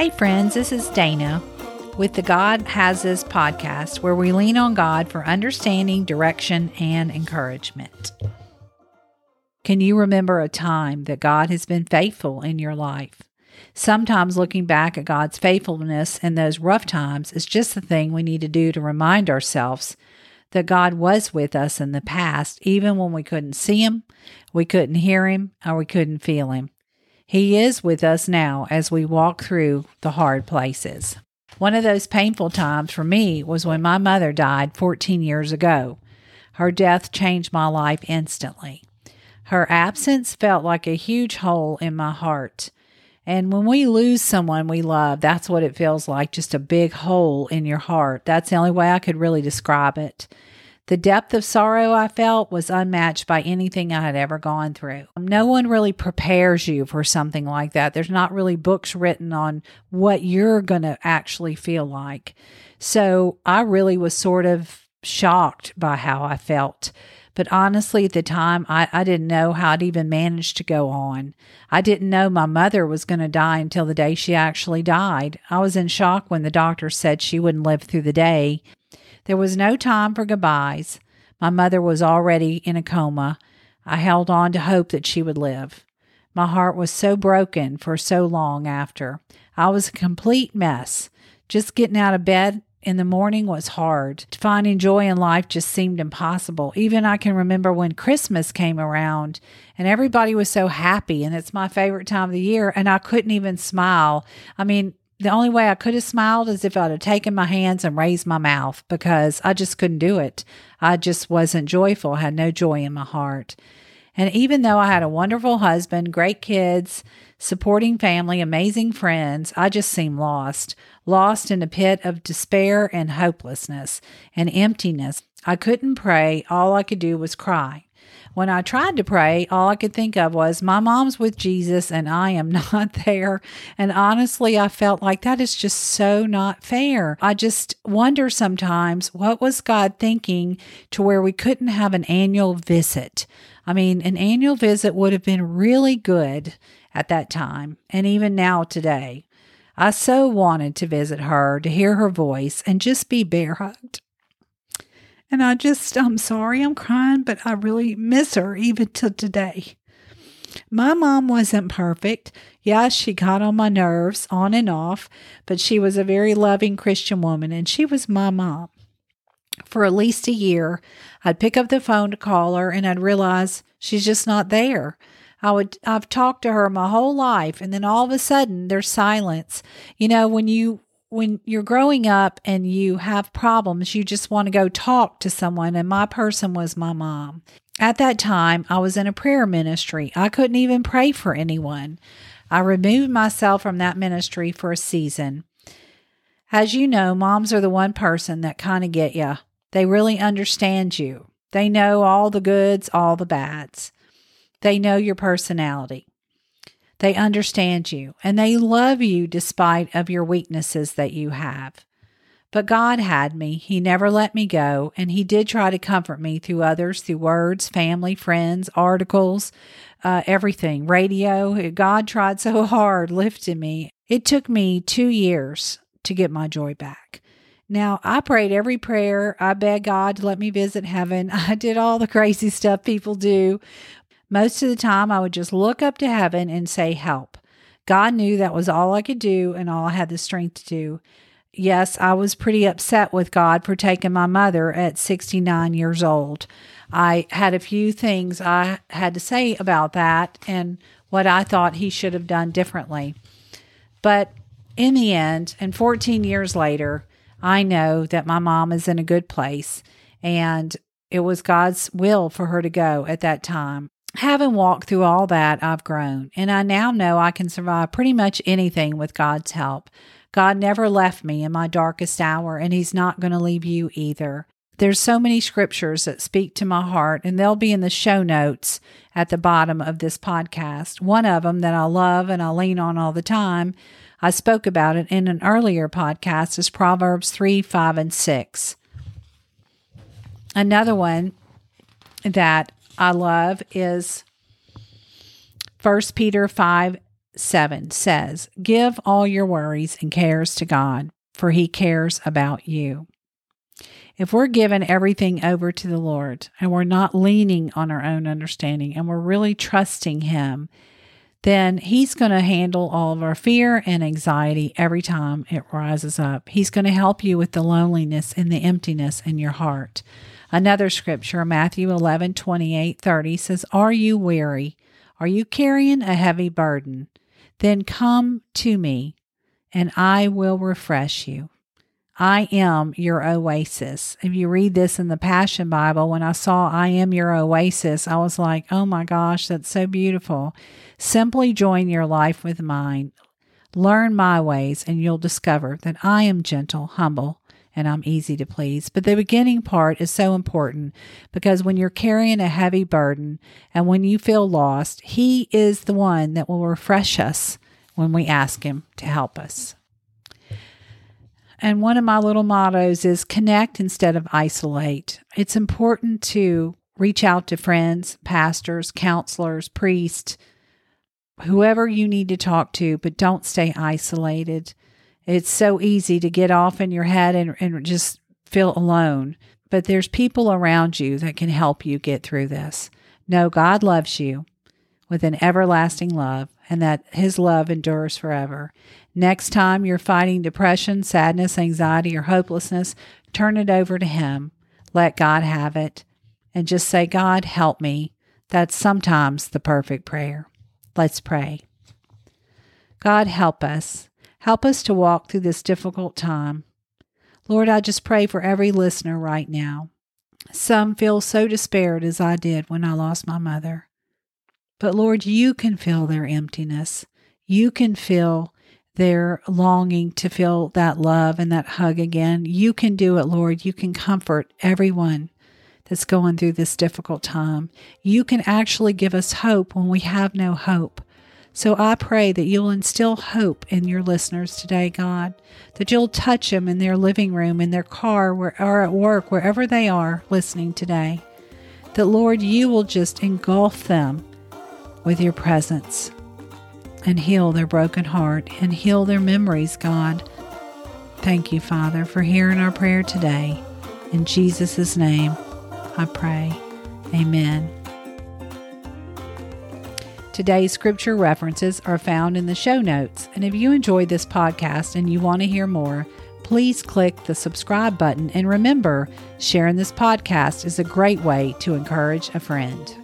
Hey, friends, this is Dana with the God Has This podcast, where we lean on God for understanding, direction, and encouragement. Can you remember a time that God has been faithful in your life? Sometimes looking back at God's faithfulness in those rough times is just the thing we need to do to remind ourselves that God was with us in the past, even when we couldn't see Him, we couldn't hear Him, or we couldn't feel Him. He is with us now as we walk through the hard places. One of those painful times for me was when my mother died 14 years ago. Her death changed my life instantly. Her absence felt like a huge hole in my heart. And when we lose someone we love, that's what it feels like just a big hole in your heart. That's the only way I could really describe it. The depth of sorrow I felt was unmatched by anything I had ever gone through. No one really prepares you for something like that. There's not really books written on what you're going to actually feel like. So I really was sort of shocked by how I felt. But honestly, at the time, I, I didn't know how I'd even manage to go on. I didn't know my mother was going to die until the day she actually died. I was in shock when the doctor said she wouldn't live through the day. There was no time for goodbyes. My mother was already in a coma. I held on to hope that she would live. My heart was so broken for so long after. I was a complete mess. Just getting out of bed in the morning was hard. Finding joy in life just seemed impossible. Even I can remember when Christmas came around and everybody was so happy, and it's my favorite time of the year, and I couldn't even smile. I mean, the only way I could have smiled is if I'd have taken my hands and raised my mouth because I just couldn't do it. I just wasn't joyful, I had no joy in my heart. And even though I had a wonderful husband, great kids, supporting family, amazing friends, I just seemed lost, lost in a pit of despair and hopelessness and emptiness. I couldn't pray. All I could do was cry. When I tried to pray, all I could think of was, My mom's with Jesus and I am not there. And honestly, I felt like that is just so not fair. I just wonder sometimes what was God thinking to where we couldn't have an annual visit? I mean, an annual visit would have been really good at that time and even now today. I so wanted to visit her, to hear her voice, and just be bear hugged. And I just, I'm sorry I'm crying, but I really miss her even to today. My mom wasn't perfect. Yes, she got on my nerves on and off, but she was a very loving Christian woman and she was my mom. For at least a year, I'd pick up the phone to call her and I'd realize she's just not there. I would I've talked to her my whole life and then all of a sudden there's silence. You know, when you when you're growing up and you have problems, you just want to go talk to someone. And my person was my mom. At that time, I was in a prayer ministry. I couldn't even pray for anyone. I removed myself from that ministry for a season. As you know, moms are the one person that kind of get you. They really understand you. They know all the goods, all the bads. They know your personality. They understand you and they love you despite of your weaknesses that you have. But God had me. He never let me go, and He did try to comfort me through others, through words, family, friends, articles, uh, everything, radio. God tried so hard lifting me. It took me two years to get my joy back. Now, I prayed every prayer. I begged God to let me visit heaven. I did all the crazy stuff people do. Most of the time, I would just look up to heaven and say, Help. God knew that was all I could do and all I had the strength to do. Yes, I was pretty upset with God for taking my mother at 69 years old. I had a few things I had to say about that and what I thought he should have done differently. But in the end, and 14 years later, I know that my mom is in a good place and it was God's will for her to go at that time. Having walked through all that, I've grown, and I now know I can survive pretty much anything with God's help. God never left me in my darkest hour, and He's not going to leave you either. There's so many scriptures that speak to my heart, and they'll be in the show notes at the bottom of this podcast. One of them that I love and I lean on all the time, I spoke about it in an earlier podcast, is Proverbs 3, 5, and 6. Another one that I love is 1 Peter 5 7 says, Give all your worries and cares to God, for he cares about you. If we're giving everything over to the Lord and we're not leaning on our own understanding and we're really trusting Him, then He's going to handle all of our fear and anxiety every time it rises up. He's going to help you with the loneliness and the emptiness in your heart. Another scripture, Matthew 11, 28, 30 says, Are you weary? Are you carrying a heavy burden? Then come to me, and I will refresh you. I am your oasis. If you read this in the Passion Bible, when I saw I am your oasis, I was like, oh my gosh, that's so beautiful. Simply join your life with mine. Learn my ways, and you'll discover that I am gentle, humble, and I'm easy to please. But the beginning part is so important because when you're carrying a heavy burden and when you feel lost, He is the one that will refresh us when we ask Him to help us. And one of my little mottos is connect instead of isolate. It's important to reach out to friends, pastors, counselors, priests, whoever you need to talk to, but don't stay isolated. It's so easy to get off in your head and, and just feel alone. But there's people around you that can help you get through this. Know God loves you with an everlasting love and that his love endures forever. Next time you're fighting depression, sadness, anxiety, or hopelessness, turn it over to him. Let God have it and just say, God, help me. That's sometimes the perfect prayer. Let's pray. God, help us. Help us to walk through this difficult time. Lord, I just pray for every listener right now. Some feel so despaired as I did when I lost my mother. But Lord, you can feel their emptiness. You can feel their longing to feel that love and that hug again. You can do it, Lord. You can comfort everyone that's going through this difficult time. You can actually give us hope when we have no hope. So I pray that you'll instill hope in your listeners today, God, that you'll touch them in their living room, in their car, where, or at work, wherever they are listening today. That, Lord, you will just engulf them with your presence and heal their broken heart and heal their memories, God. Thank you, Father, for hearing our prayer today. In Jesus' name, I pray. Amen. Today's scripture references are found in the show notes. And if you enjoyed this podcast and you want to hear more, please click the subscribe button. And remember, sharing this podcast is a great way to encourage a friend.